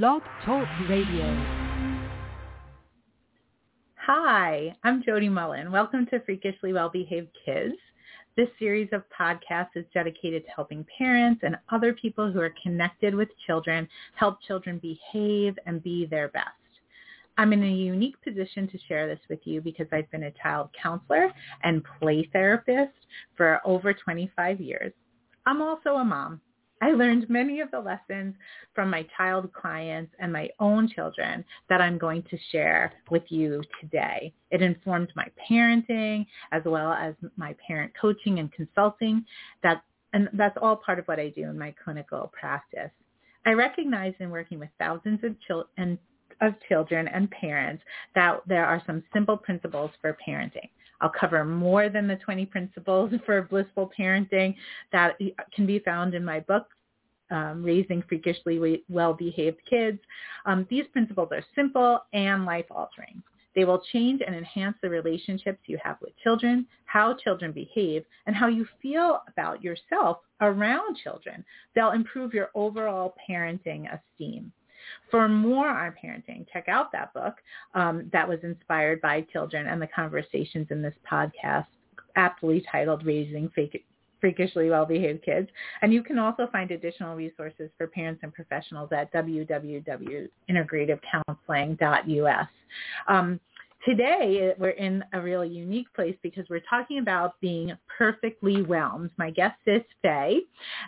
Blog Talk Radio. Hi, I'm Jody Mullen. Welcome to Freakishly Well-Behaved Kids. This series of podcasts is dedicated to helping parents and other people who are connected with children help children behave and be their best. I'm in a unique position to share this with you because I've been a child counselor and play therapist for over 25 years. I'm also a mom I learned many of the lessons from my child clients and my own children that I'm going to share with you today. It informed my parenting as well as my parent coaching and consulting. That, and that's all part of what I do in my clinical practice. I recognize in working with thousands of children of children and parents that there are some simple principles for parenting. I'll cover more than the 20 principles for blissful parenting that can be found in my book, um, Raising Freakishly Well-Behaved Kids. Um, these principles are simple and life-altering. They will change and enhance the relationships you have with children, how children behave, and how you feel about yourself around children. They'll improve your overall parenting esteem. For more on parenting, check out that book um, that was inspired by children and the conversations in this podcast, aptly titled Raising Freakishly Well-Behaved Kids. And you can also find additional resources for parents and professionals at www.integrativecounseling.us. Um, today we're in a really unique place because we're talking about being perfectly whelmed. My guest is Faye,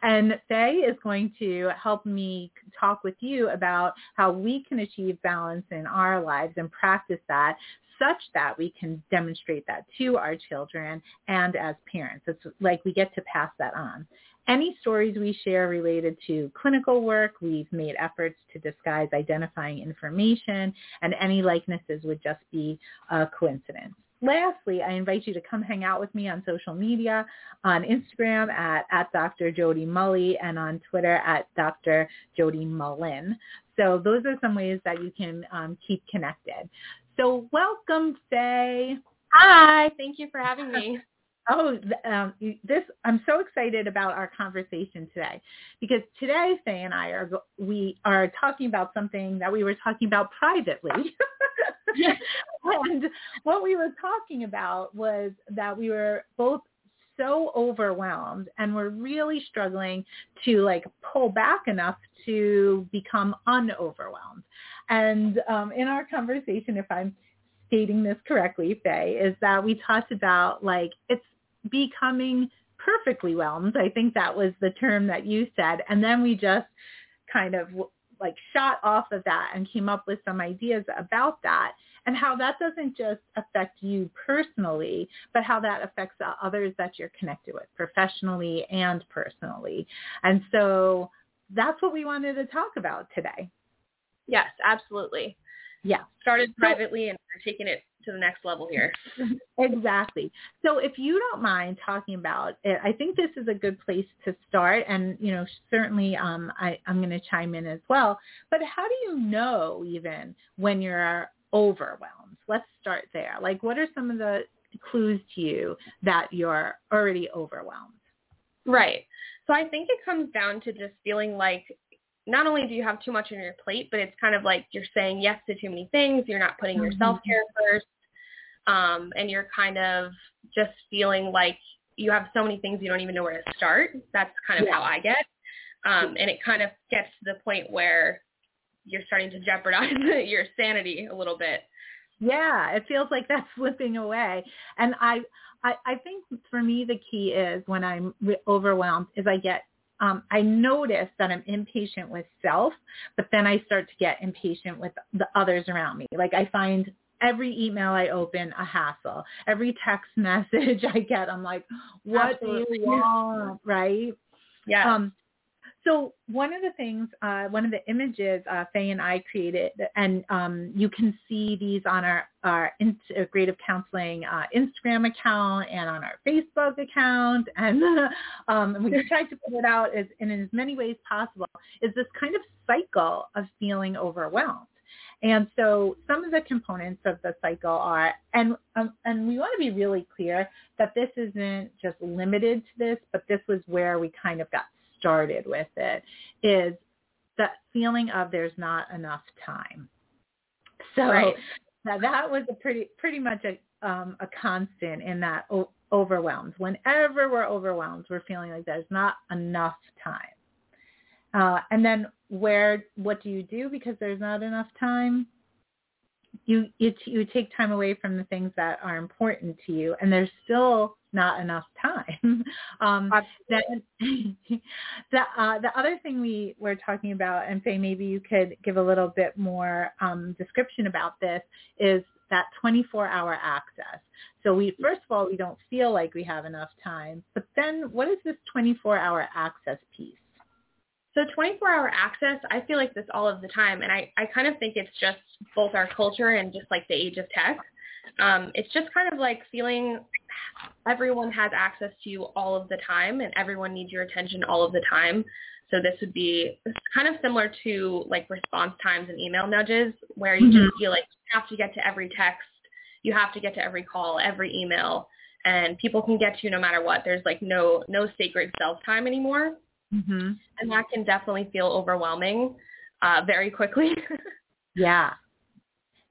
and Faye is going to help me talk with you about how we can achieve balance in our lives and practice that such that we can demonstrate that to our children and as parents. It's like we get to pass that on. Any stories we share related to clinical work, we've made efforts to disguise identifying information, and any likenesses would just be a coincidence. Lastly, I invite you to come hang out with me on social media, on Instagram at, at Dr. Jody Mully and on Twitter at Dr. Jody Mullen. So those are some ways that you can um, keep connected. So welcome, Faye. Hi, thank you for having me. Oh, um, this I'm so excited about our conversation today because today Faye and I are we are talking about something that we were talking about privately. and what we were talking about was that we were both so overwhelmed and we're really struggling to like pull back enough to become unoverwhelmed. And um, in our conversation, if I'm stating this correctly, Faye, is that we talked about like it's becoming perfectly whelmed. I think that was the term that you said. And then we just kind of like shot off of that and came up with some ideas about that and how that doesn't just affect you personally, but how that affects others that you're connected with professionally and personally. And so that's what we wanted to talk about today. Yes, absolutely. Yeah. Started privately so, and are taking it to the next level here. exactly. So if you don't mind talking about it, I think this is a good place to start. And, you know, certainly um, I, I'm going to chime in as well. But how do you know even when you're overwhelmed? Let's start there. Like what are some of the clues to you that you're already overwhelmed? Right. So I think it comes down to just feeling like not only do you have too much on your plate, but it's kind of like you're saying yes to too many things. You're not putting your mm-hmm. self-care first. Um, and you're kind of just feeling like you have so many things you don't even know where to start. That's kind of yeah. how I get. Um, and it kind of gets to the point where you're starting to jeopardize your sanity a little bit. Yeah, it feels like that's slipping away. And I, I, I think for me the key is when I'm overwhelmed is I get um, I notice that I'm impatient with self, but then I start to get impatient with the others around me. Like I find every email I open a hassle. Every text message I get, I'm like, what Absolutely. do you want? Right? Yeah. Um, so one of the things, uh, one of the images uh, Faye and I created, and um, you can see these on our, our integrative counseling uh, Instagram account and on our Facebook account, and um, we tried to put it out as, in as many ways possible, is this kind of cycle of feeling overwhelmed. And so some of the components of the cycle are, and um, and we want to be really clear that this isn't just limited to this, but this was where we kind of got started with it is that feeling of there's not enough time. So Right. that was a pretty pretty much a um, a constant in that o- overwhelmed. Whenever we're overwhelmed, we're feeling like there's not enough time. Uh, and then where what do you do because there's not enough time? You you t- you take time away from the things that are important to you, and there's still not enough time. um, then the uh, the other thing we were talking about, and Faye, maybe you could give a little bit more um, description about this, is that 24-hour access. So we first of all we don't feel like we have enough time, but then what is this 24-hour access piece? So 24-hour access, I feel like this all of the time, and I, I kind of think it's just both our culture and just like the age of tech. Um, it's just kind of like feeling everyone has access to you all of the time, and everyone needs your attention all of the time. So this would be kind of similar to like response times and email nudges, where you Mhm. just feel like you have to get to every text, you have to get to every call, every email, and people can get to you no matter what. There's like no no sacred self time anymore Mm-hmm. and that can definitely feel overwhelming uh, very quickly. Yeah.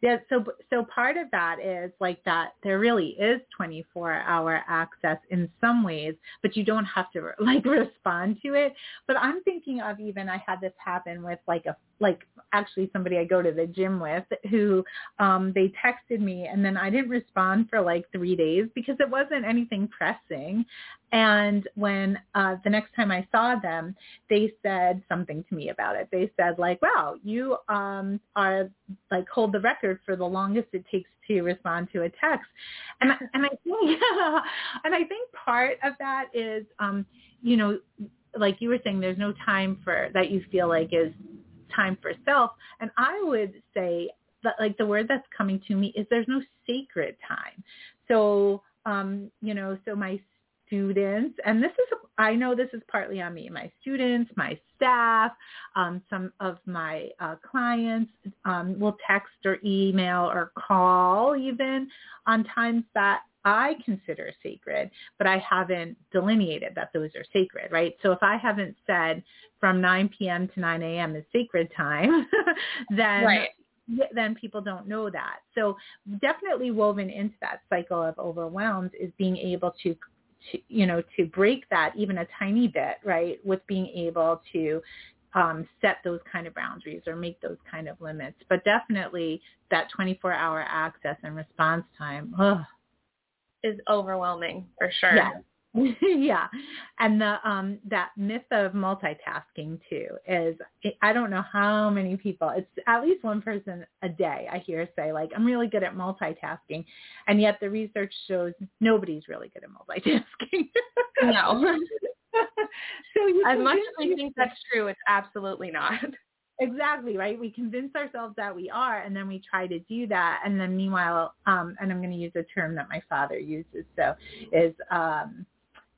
Yeah, so so part of that is like that there really is 24-hour access in some ways, but you don't have to like respond to it. But I'm thinking of even I had this happen with like a like actually somebody I go to the gym with who um they texted me and then I didn't respond for like 3 days because it wasn't anything pressing. And when uh the next time I saw them, they said something to me about it. They said like, "Wow, you um are like hold the record for the longest it takes to respond to a text." And I- and I think and I think part of that is um you know like you were saying there's no time for that you feel like is time for self and I would say that like the word that's coming to me is there's no sacred time. So um you know so my students and this is I know this is partly on me my students my staff um, some of my uh, clients um, will text or email or call even on times that I consider sacred, but I haven't delineated that those are sacred, right? So if I haven't said from 9 p.m. to 9 a.m. is sacred time, then right. then people don't know that. So definitely woven into that cycle of overwhelmed is being able to, to you know, to break that even a tiny bit, right? With being able to um, set those kind of boundaries or make those kind of limits. But definitely that 24-hour access and response time. Ugh, Is overwhelming for sure. yeah. yeah. And the um that myth of multitasking too is I don't know how many people it's at least one person a day I hear say like I'm really good at multitasking and yet the research shows nobody's really good at multitasking. No. so you As much as we think that's true, it's absolutely not. Exactly, right? We convince ourselves that we are and then we try to do that and then meanwhile um and I'm going to use a term that my father uses so is um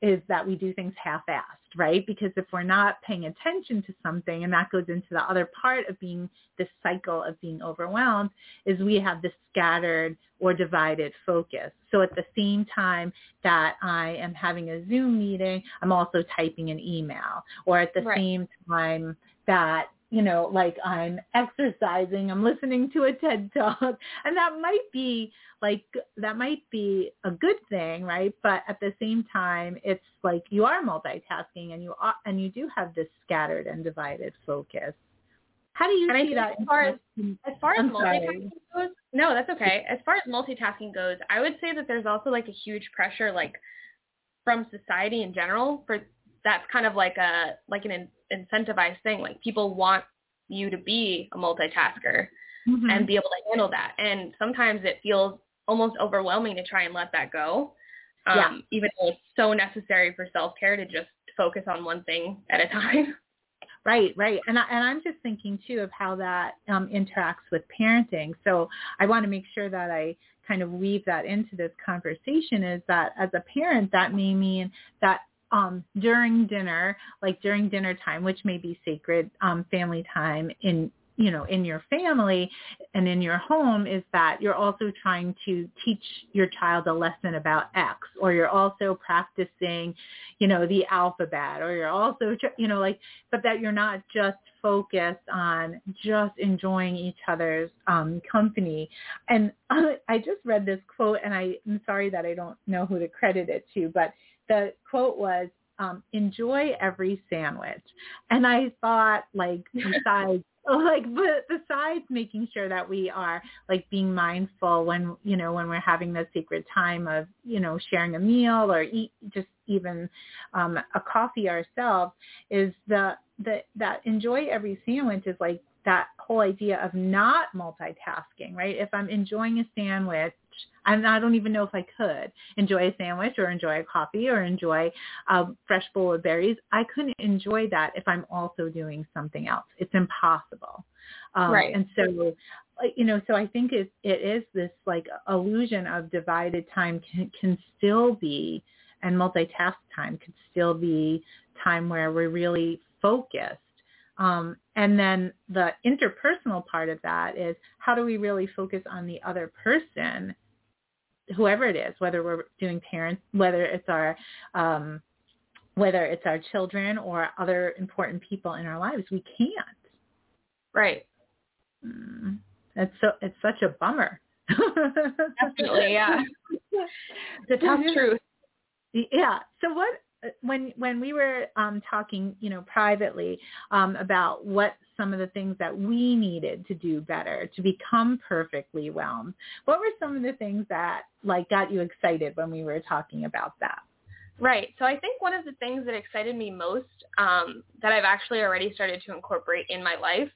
is that we do things half-assed, right? Because if we're not paying attention to something and that goes into the other part of being this cycle of being overwhelmed is we have this scattered or divided focus. So at the same time that I am having a Zoom meeting, I'm also typing an email or at the Right. same time that you know, like I'm exercising, I'm listening to a TED talk, and that might be like that might be a good thing, right? But at the same time, it's like you are multitasking, and you are, and you do have this scattered and divided focus. How do you And I see think that? as far as- As far as I'm sorry. multitasking goes, no, that's okay. As far as multitasking goes, I would say that there's also like a huge pressure, like from society in general, for that's kind of like a like an incentivized thing. Like people want you to be a multitasker Mhm. and be able to handle that. And sometimes it feels almost overwhelming to try and let that go. Um, Yeah. even though it's so necessary for self-care to just focus on one thing at a time. Right, right. And, I, and I'm just thinking too of how that um, interacts with parenting. So I want to make sure that I kind of weave that into this conversation is that as a parent, that may mean that um, during dinner, like during dinner time, which may be sacred um, family time in you know, in your family and in your home is that you're also trying to teach your child a lesson about X or you're also practicing, you know, the alphabet or you're also, you know, like, but that you're not just focused on just enjoying each other's um, company. And I just read this quote and I, I'm sorry that I don't know who to credit it to, but the quote was, um, enjoy every sandwich. And I thought like besides like but besides making sure that we are like being mindful when you know when we're having the sacred time of you know sharing a meal or eat just even um a coffee ourselves is the the that enjoy every sandwich is like that whole idea of not multitasking right if i'm enjoying a sandwich and I don't even know if I could enjoy a sandwich or enjoy a coffee or enjoy a fresh bowl of berries. I couldn't enjoy that if I'm also doing something else. It's impossible. Um, right. And so, you know, so I think it, it is this like illusion of divided time can, can still be, and multitask time could still be time where we're really focused. Um, and then the interpersonal part of that is how do we really focus on the other person whoever it is, whether we're doing parents, whether it's our um, whether it's our children or other important people in our lives, we can't. Right. Mm, it's so it's such a bummer. Definitely, yeah. the tough truth. Yeah. So what when when we were um, talking, you know, privately um, about what some of the things that we needed to do better to become perfectly whelmed, what were some of the things that like got you excited when we were talking about that? Right. So I think one of the things that excited me most um, that I've actually already started to incorporate in my life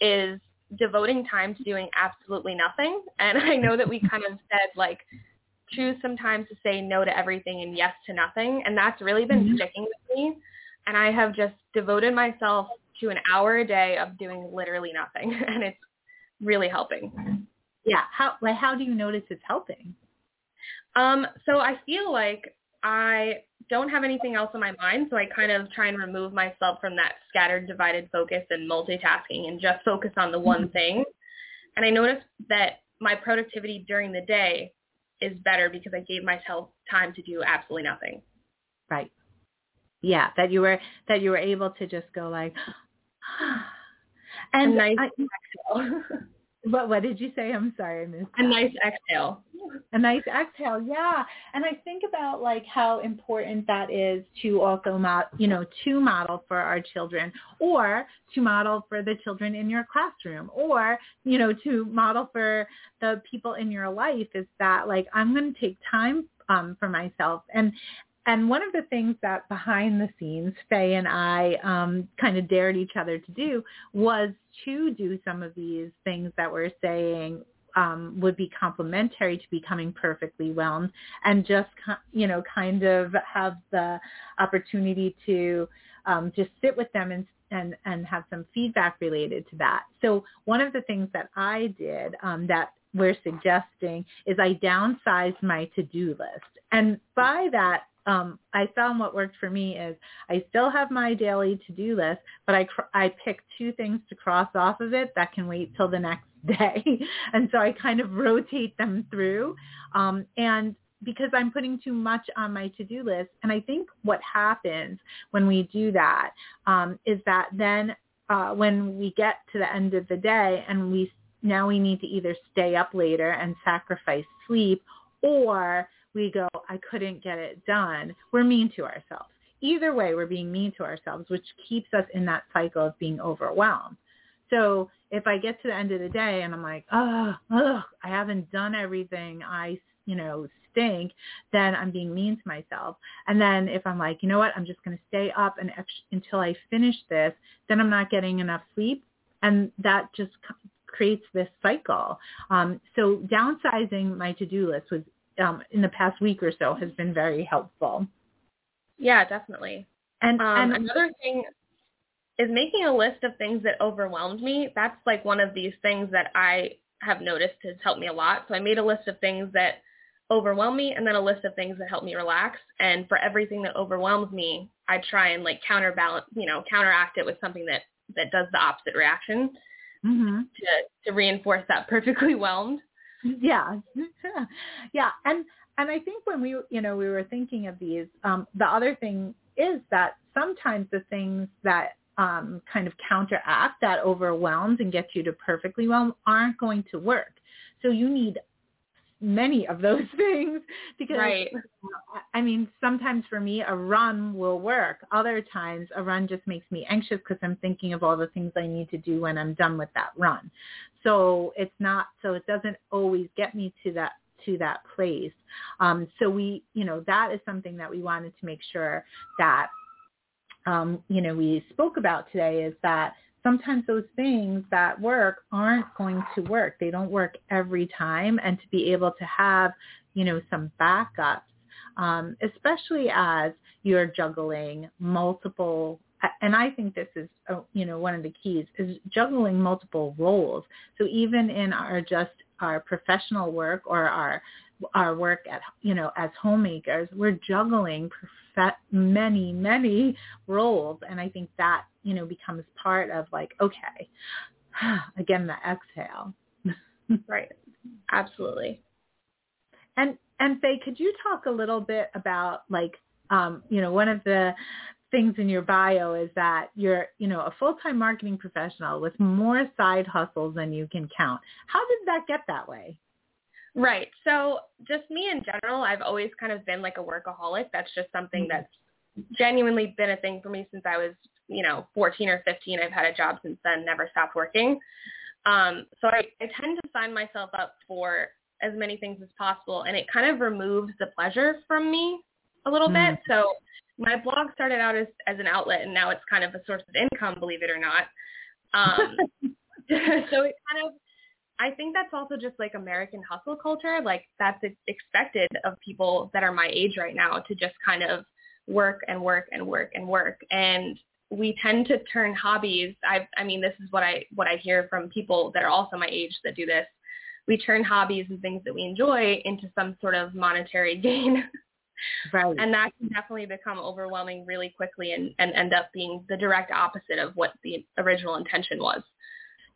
is devoting time to doing absolutely nothing. And I know that we kind of said like choose sometimes to say no to everything and yes to nothing. And that's really been mm-hmm. sticking with me. And I have just devoted myself to an hour a day of doing literally nothing. And it's really helping. Yeah. How, like, how do you notice it's helping? Um, so I feel like I don't have anything else in my mind, so I kind of try and remove myself from that scattered, divided focus and multitasking and just focus on the one mm-hmm. thing. And I noticed that my productivity during the day is better because I gave myself time to do absolutely nothing. Right. Yeah, that you were that you were able to just go like and a nice I, exhale. What what did you say? I'm sorry, I missed. A nice exhale. A nice exhale, yeah. And I think about like how important that is to also mod, you know, to model for our children, or to model for the children in your classroom, or you know, to model for the people in your life. Is that like I'm going to take time um, for myself, and and one of the things that behind the scenes, Faye and I um, kind of dared each other to do was to do some of these things that we're saying um, would be complementary to becoming perfectly whelmed and just, you know, kind of have the opportunity to um, just sit with them and and and have some feedback related to that. So one of the things that I did um, that we're suggesting is I downsized my to-do list. And by that, um, I found what worked for me is I still have my daily to-do list, but I cr- I pick two things to cross off of it that can wait till the next day, and so I kind of rotate them through. Um, and because I'm putting too much on my to-do list, and I think what happens when we do that um, is that then uh, when we get to the end of the day and we now we need to either stay up later and sacrifice sleep or we go, I couldn't get it done, we're mean to ourselves. Either way, we're being mean to ourselves, which keeps us in that cycle of being overwhelmed. So if I get to the end of the day and I'm like, oh, I haven't done everything, I, you know, stink, then I'm being mean to myself. And then if I'm like, you know what, I'm just going to stay up and ex- until I finish this, then I'm not getting enough sleep. And that just creates this cycle. Um, so downsizing my to-do list was um, in the past week or so has been very helpful. Yeah, definitely. And, um, and another thing is making a list of things that overwhelmed me. That's like one of these things that I have noticed has helped me a lot. So I made a list of things that overwhelm me and then a list of things that help me relax. And for everything that overwhelms me, I try and like counterbalance, you know, counteract it with something that, that does the opposite reaction. mm-hmm. to to reinforce that perfectly whelmed. Yeah, yeah, and and I think when we you know we were thinking of these, um, the other thing is that sometimes the things that um, kind of counteract that overwhelms and get you to perfectly well aren't going to work. So you need many of those things because right. I mean sometimes for me a run will work. Other times a run just makes me anxious because I'm thinking of all the things I need to do when I'm done with that run. So it's not so it doesn't always get me to that to that place. Um, so we you know that is something that we wanted to make sure that um, you know we spoke about today is that sometimes those things that work aren't going to work. They don't work every time. And to be able to have, you know, some backups, um, especially as you're juggling multiple and I think this is, uh, you know, one of the keys is juggling multiple roles. So even in our just our professional work or our our work at, you know, as homemakers, we're juggling prof- many, many roles. And I think that, you know, becomes part of like, okay, again, the exhale. right. Absolutely. And, and Faye, could you talk a little bit about like, um, you know, one of the things in your bio is that you're, you know, a full-time marketing professional with more side hustles than you can count. How did that get that way? Right. So just me in general, I've always kind of been like a workaholic. That's just something mm-hmm. that's genuinely been a thing for me since I was, you know, 14 or 15. I've had a job since then, never stopped working. Um, so I, I tend to sign myself up for as many things as possible, and it kind of removes the pleasure from me a little mm-hmm. bit. So my blog started out as, as an outlet, and now it's kind of a source of income, believe it or not. Um, so it kind of I think that's also just like American hustle culture. Like that's expected of people that are my age right now to just kind of work and work and work and work. And we tend to turn hobbies. I, I mean, this is what I what I hear from people that are also my age that do this. We turn hobbies and things that we enjoy into some sort of monetary gain. Right. And that can definitely become overwhelming really quickly and, and end up being the direct opposite of what the original intention was.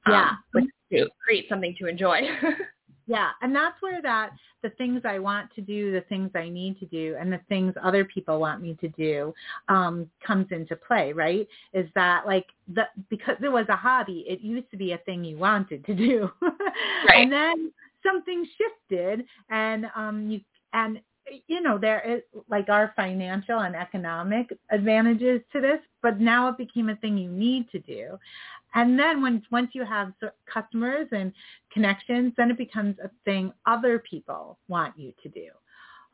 Yeah. Um, to create something to enjoy. yeah, and that's where that the things I want to do, the things I need to do, and the things other people want me to do um, comes into play, right? Is that like the because it was a hobby, it used to be a thing you wanted to do, right. and then something shifted, and um, you and you know, there is like our financial and economic advantages to this, but now it became a thing you need to do. And then when once you have customers and connections, then it becomes a thing other people want you to do.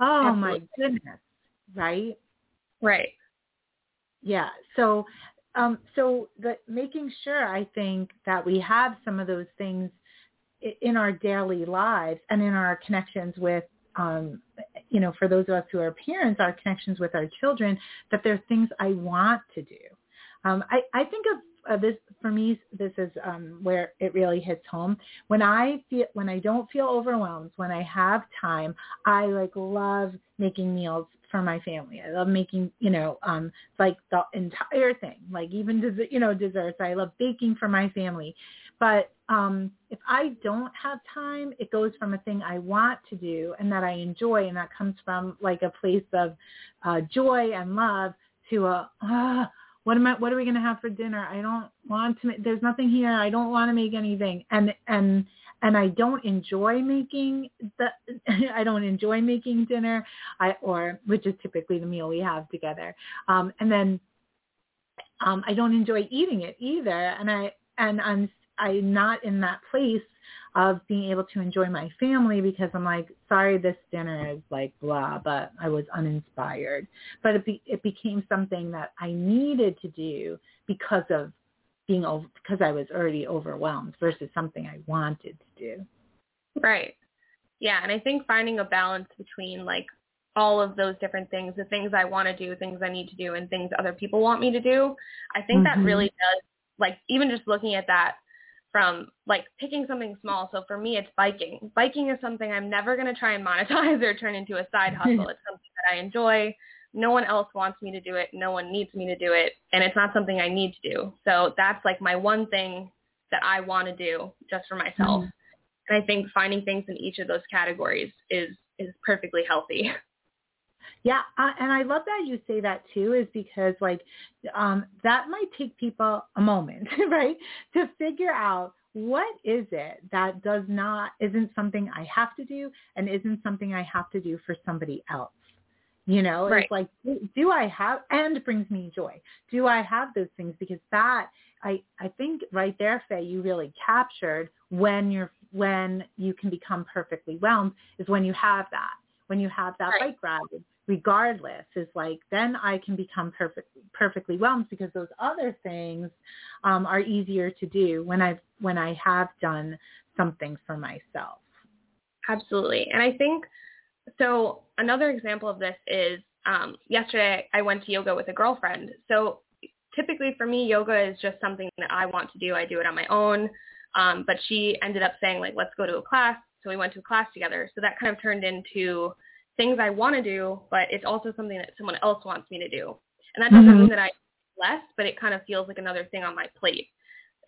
Oh Absolutely. my goodness, right? Right. Yeah. So um so the making sure I think that we have some of those things in our daily lives and in our connections with um, you know, for those of us who are parents, our connections with our children, that there are things I want to do. Um, I, I think of uh, this for me. This is um, where it really hits home. When I feel when I don't feel overwhelmed, when I have time, I like love making meals for my family. I love making, you know, um, like the entire thing, like even, des- you know, desserts. I love baking for my family. But um, if I don't have time, it goes from a thing I want to do and that I enjoy, and that comes from like a place of uh, joy and love to a, uh, what am I, what are we going to have for dinner? I don't want to, make, there's nothing here. I don't want to make anything. And, and, and I don't enjoy making the, I don't enjoy making dinner, I, or, which is typically the meal we have together. Um, and then, um, I don't enjoy eating it either. And I, and I'm I'm not in that place of being able to enjoy my family because I'm like, sorry, this dinner is like blah, but I was uninspired. But it, be, it became something that I needed to do because of being over, because I was already overwhelmed versus something I wanted to do. Right. Yeah, and I think finding a balance between like all of those different things, the things I want to do, things I need to do, and things other people want me to do, I think mm-hmm. that really does like even just looking at that from like picking something small. So for me, it's biking. Biking is something I'm never going to try and monetize or turn into a side hustle. it's something that I enjoy. No one else wants me to do it. No one needs me to do it. And it's not something I need to do. So that's like my one thing that I want to do just for myself. Mhm. And I think finding things in each of those categories is is perfectly healthy. Yeah, uh, and I love that you say that too, is because like um, that might take people a moment, right, to figure out what is it that does not isn't something I have to do and isn't something I have to do for somebody else. You know, Right. it's like, do I have, and brings me joy. Do I have those things? Because that, I, I think right there, Faye, you really captured when you're, when you can become perfectly whelmed is when you have that. When you have that Right. bike ride, regardless, is like, then I can become perfect, perfectly whelmed because those other things um, are easier to do when I've, when I have done something for myself. Absolutely. And I think so another example of this is um, yesterday I went to yoga with a girlfriend. So typically for me, yoga is just something that I want to do. I do it on my own. Um, but she ended up saying like, let's go to a class. So we went to a class together. So that kind of turned into things I want to do, but it's also something that someone else wants me to do. And that doesn't Mhm. mean that I less, but it kind of feels like another thing on my plate.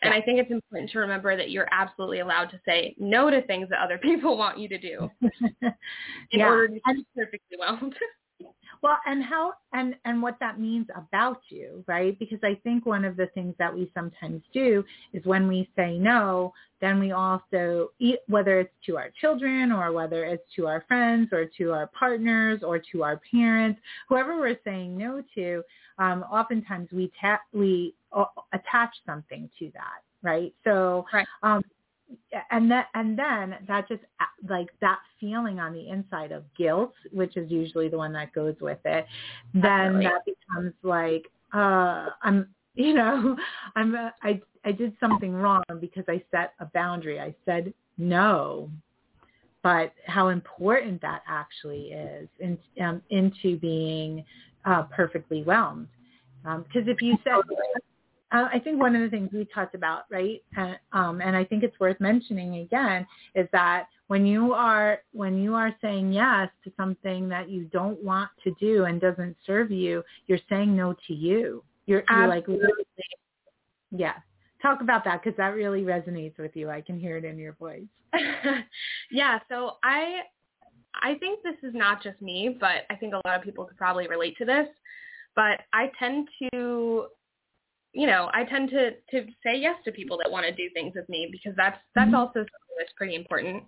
And I think it's important to remember that you're absolutely allowed to say no to things that other people want you to do in Yeah. order to be perfectly well. Well, and how and and what that means about you, right? Because I think one of the things that we sometimes do is when we say no, then we also eat, whether it's to our children or whether it's to our friends or to our partners or to our parents, whoever we're saying no to, um, oftentimes we ta- we attach something to that, right? So, Right. um, and that and then that just like that feeling on the inside of guilt which is usually the one that goes with it then Definitely. that becomes like uh i'm you know i'm uh, i i did something wrong because i set a boundary. I said no. But how important that actually is in, um, into being uh, perfectly whelmed. Because if you said uh, I think one of the things we talked about, right, and, um, and I think it's worth mentioning again, is that when you are when you are saying yes to something that you don't want to do and doesn't serve you, you're saying no to you. You're, you're like, yeah. Talk about that because that really resonates with you. I can hear it in your voice. yeah, so I I think this is not just me, but I think a lot of people could probably relate to this. But I tend to you know, I tend to to say yes to people that want to do things with me because that's that's Mhm. also something that's pretty important.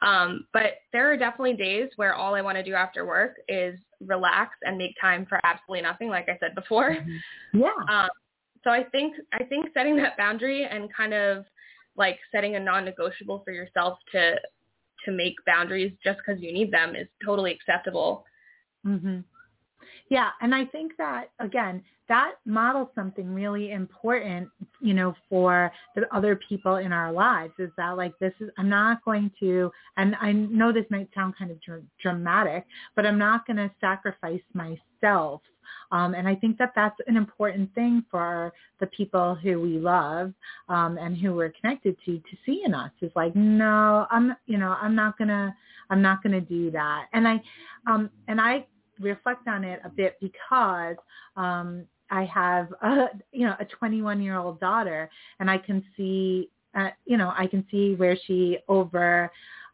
Um, but there are definitely days where all I want to do after work is relax and make time for absolutely nothing, like I said before. Yeah. Um, so I think I think setting that boundary and kind of like setting a non-negotiable for yourself to to make boundaries just because you need them is totally acceptable. hmm Yeah, and I think that again, that models something really important, you know, for the other people in our lives. Is that like this is I'm not going to, and I know this might sound kind of dr- dramatic, but I'm not going to sacrifice myself. Um, and I think that that's an important thing for the people who we love um, and who we're connected to to see in us. Is like, no, I'm, you know, I'm not gonna, I'm not gonna do that. And I, um, and I reflect on it a bit because um I have a you know a 21 year old daughter and I can see uh, you know I can see where she over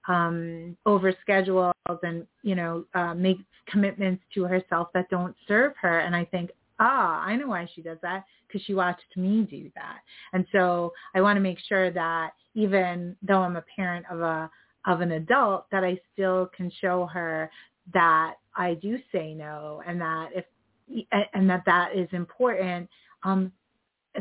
um over schedules and you know uh, makes commitments to herself that don't serve her. And I think ah I know why she does that because she watched me do that. And so I want to make sure that even though I'm a parent of a of an adult that I still can show her that I do say no and that if and that that is important um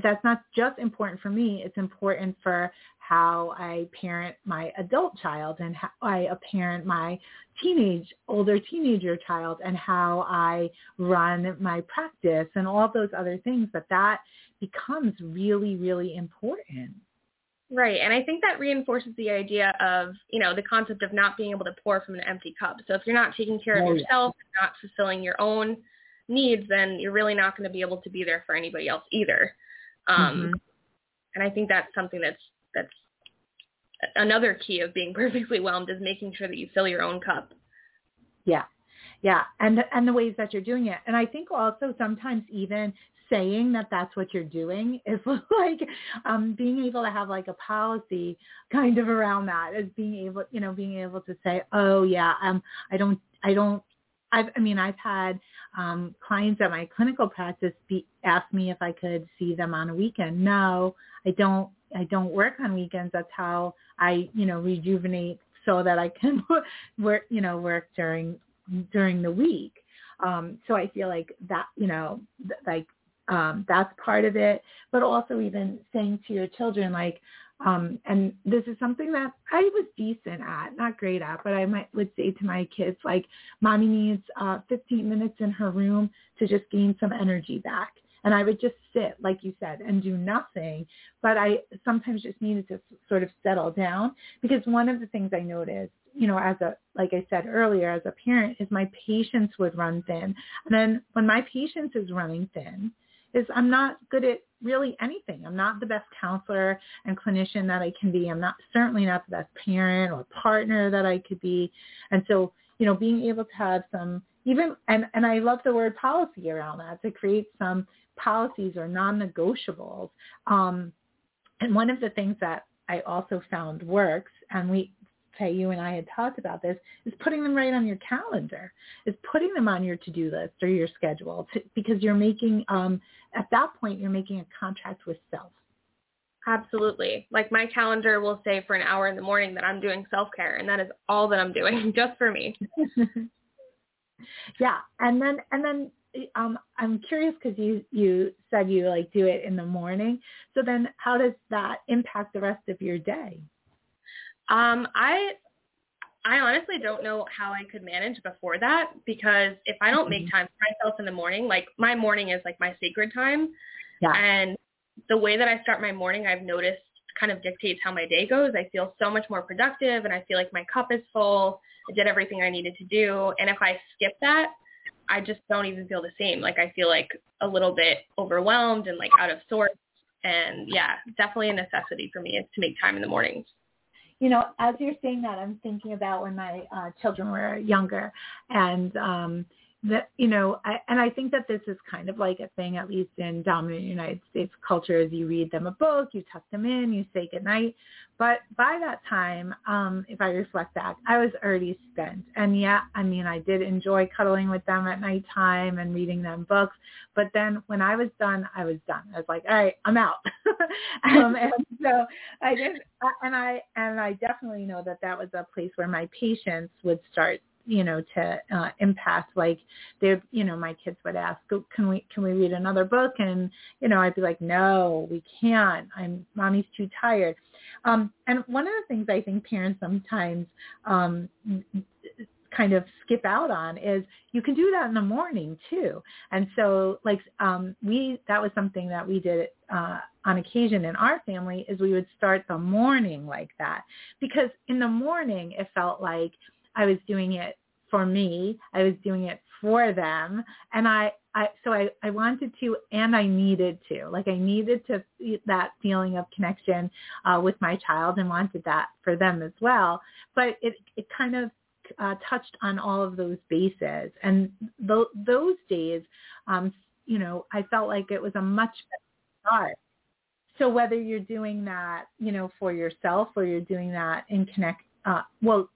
that's not just important for me it's important for how I parent my adult child and how I parent my teenage older teenager child and how I run my practice and all those other things that that becomes really really important Right. And I think that reinforces the idea of, you know, the concept of not being able to pour from an empty cup. So if you're not taking care of Oh, yeah. yourself, not fulfilling your own needs, then you're really not going to be able to be there for anybody else either. Um, Mhm. And I think that's something that's that's another key of being perfectly whelmed is making sure that you fill your own cup. Yeah. Yeah. And and the ways that you're doing it. And I think also sometimes even saying that that's what you're doing is like um being able to have like a policy kind of around that is being able you know being able to say oh yeah um i don't i don't I've, I mean, I've had um, clients at my clinical practice be, ask me if I could see them on a weekend. No, I don't. I don't work on weekends. That's how I, you know, rejuvenate so that I can work, you know, work during during the week. Um, so I feel like that, you know, th- like um, that's part of it, but also even saying to your children, like, um, and this is something that I was decent at, not great at, but I might would say to my kids, like, mommy needs uh, 15 minutes in her room to just gain some energy back. And I would just sit, like you said, and do nothing. But I sometimes just needed to sort of settle down because one of the things I noticed, you know, as a, like I said earlier, as a parent, is my patience would run thin. And then when my patience is running thin, is I'm not good at really anything. I'm not the best counselor and clinician that I can be. I'm not certainly not the best parent or partner that I could be. And so, you know, being able to have some even and and I love the word policy around that to create some policies or non-negotiables. Um, and one of the things that I also found works, and we You and I had talked about this, is putting them right on your calendar, is putting them on your to-do list or your schedule to, because you're making, um, at that point, you're making a contract with self. Absolutely. Like my calendar will say for an hour in the morning that I'm doing self-care and that is all that I'm doing just for me. yeah. And then, and then um, I'm curious because you you said you like do it in the morning. So then, how does that impact the rest of your day? Um, I I honestly don't know how I could manage before that because if I don't make mm-hmm. time for myself in the morning, like my morning is like my sacred time. Yeah. And the way that I start my morning, I've noticed kind of dictates how my day goes. I feel so much more productive and I feel like my cup is full. I did everything I needed to do. And if I skip that, I just don't even feel the same. Like I feel like a little bit overwhelmed and like out of sorts. And yeah, definitely a necessity for me is to make time in the mornings you know, as you're saying that, I'm thinking about when my uh, children were younger, and um, that you know I, and i think that this is kind of like a thing at least in dominant united states culture is you read them a book you tuck them in you say goodnight. But by that time um if i reflect back i was already spent. And yeah i mean i did enjoy cuddling with them at nighttime and reading them books. But then when i was done i was done. I was like all right i'm out. Um and so i did and i and i definitely know that that was a place where my patience would start you know, to uh, impact. Like they, you know, my kids would ask, "Can we can we read another book?" And you know, I'd be like, "No, we can't. I'm mommy's too tired." Um, and one of the things I think parents sometimes um, kind of skip out on is you can do that in the morning too. And so like um we that was something that we did uh on occasion in our family is we would start the morning like that because in the morning it felt like I was doing it for me. I was doing it for them. And I, I so I, I wanted to and I needed to. Like I needed to that feeling of connection uh, with my child and wanted that for them as well. But it, it kind of uh, touched on all of those bases. And th- those days, um, you know, I felt like it was a much better start. So whether you're doing that, you know, for yourself or you're doing that in connect, uh, well,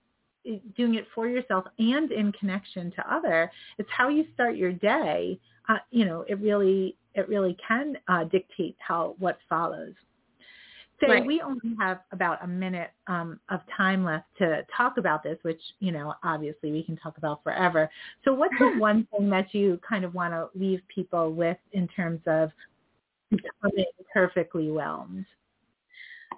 doing it for yourself and in connection to other it's how you start your day. Uh, you know it really it really can uh, dictate how what follows. So right. we only have about a minute um, of time left to talk about this which you know obviously we can talk about forever. So what's the one thing that you kind of want to leave people with in terms of becoming perfectly whelmed?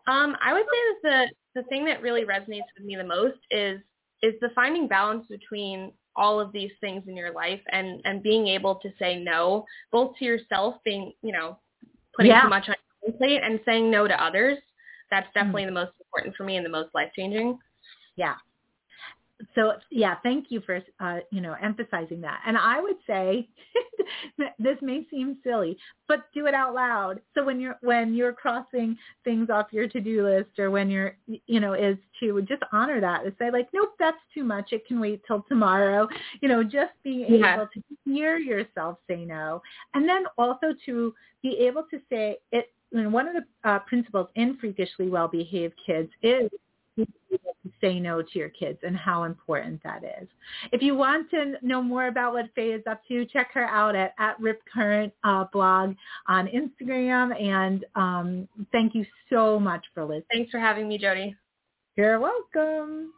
Um, I would say that the the thing that really resonates with me the most is is the finding balance between all of these things in your life and and being able to say no both to yourself being you know putting yeah. too much on your plate and saying no to others that's definitely mm-hmm. the most important for me and the most life changing yeah so yeah, thank you for uh, you know emphasizing that. And I would say this may seem silly, but do it out loud. So when you're when you're crossing things off your to-do list, or when you're you know is to just honor that and say like, nope, that's too much. It can wait till tomorrow. You know, just being Yeah. able to hear yourself say no, and then also to be able to say it. And one of the uh, principles in freakishly well-behaved kids is to say no to your kids and how important that is. If you want to know more about what Faye is up to, check her out at, at Rip Current uh, blog on Instagram. And um, thank you so much for listening. Thanks for having me, Jody. You're welcome.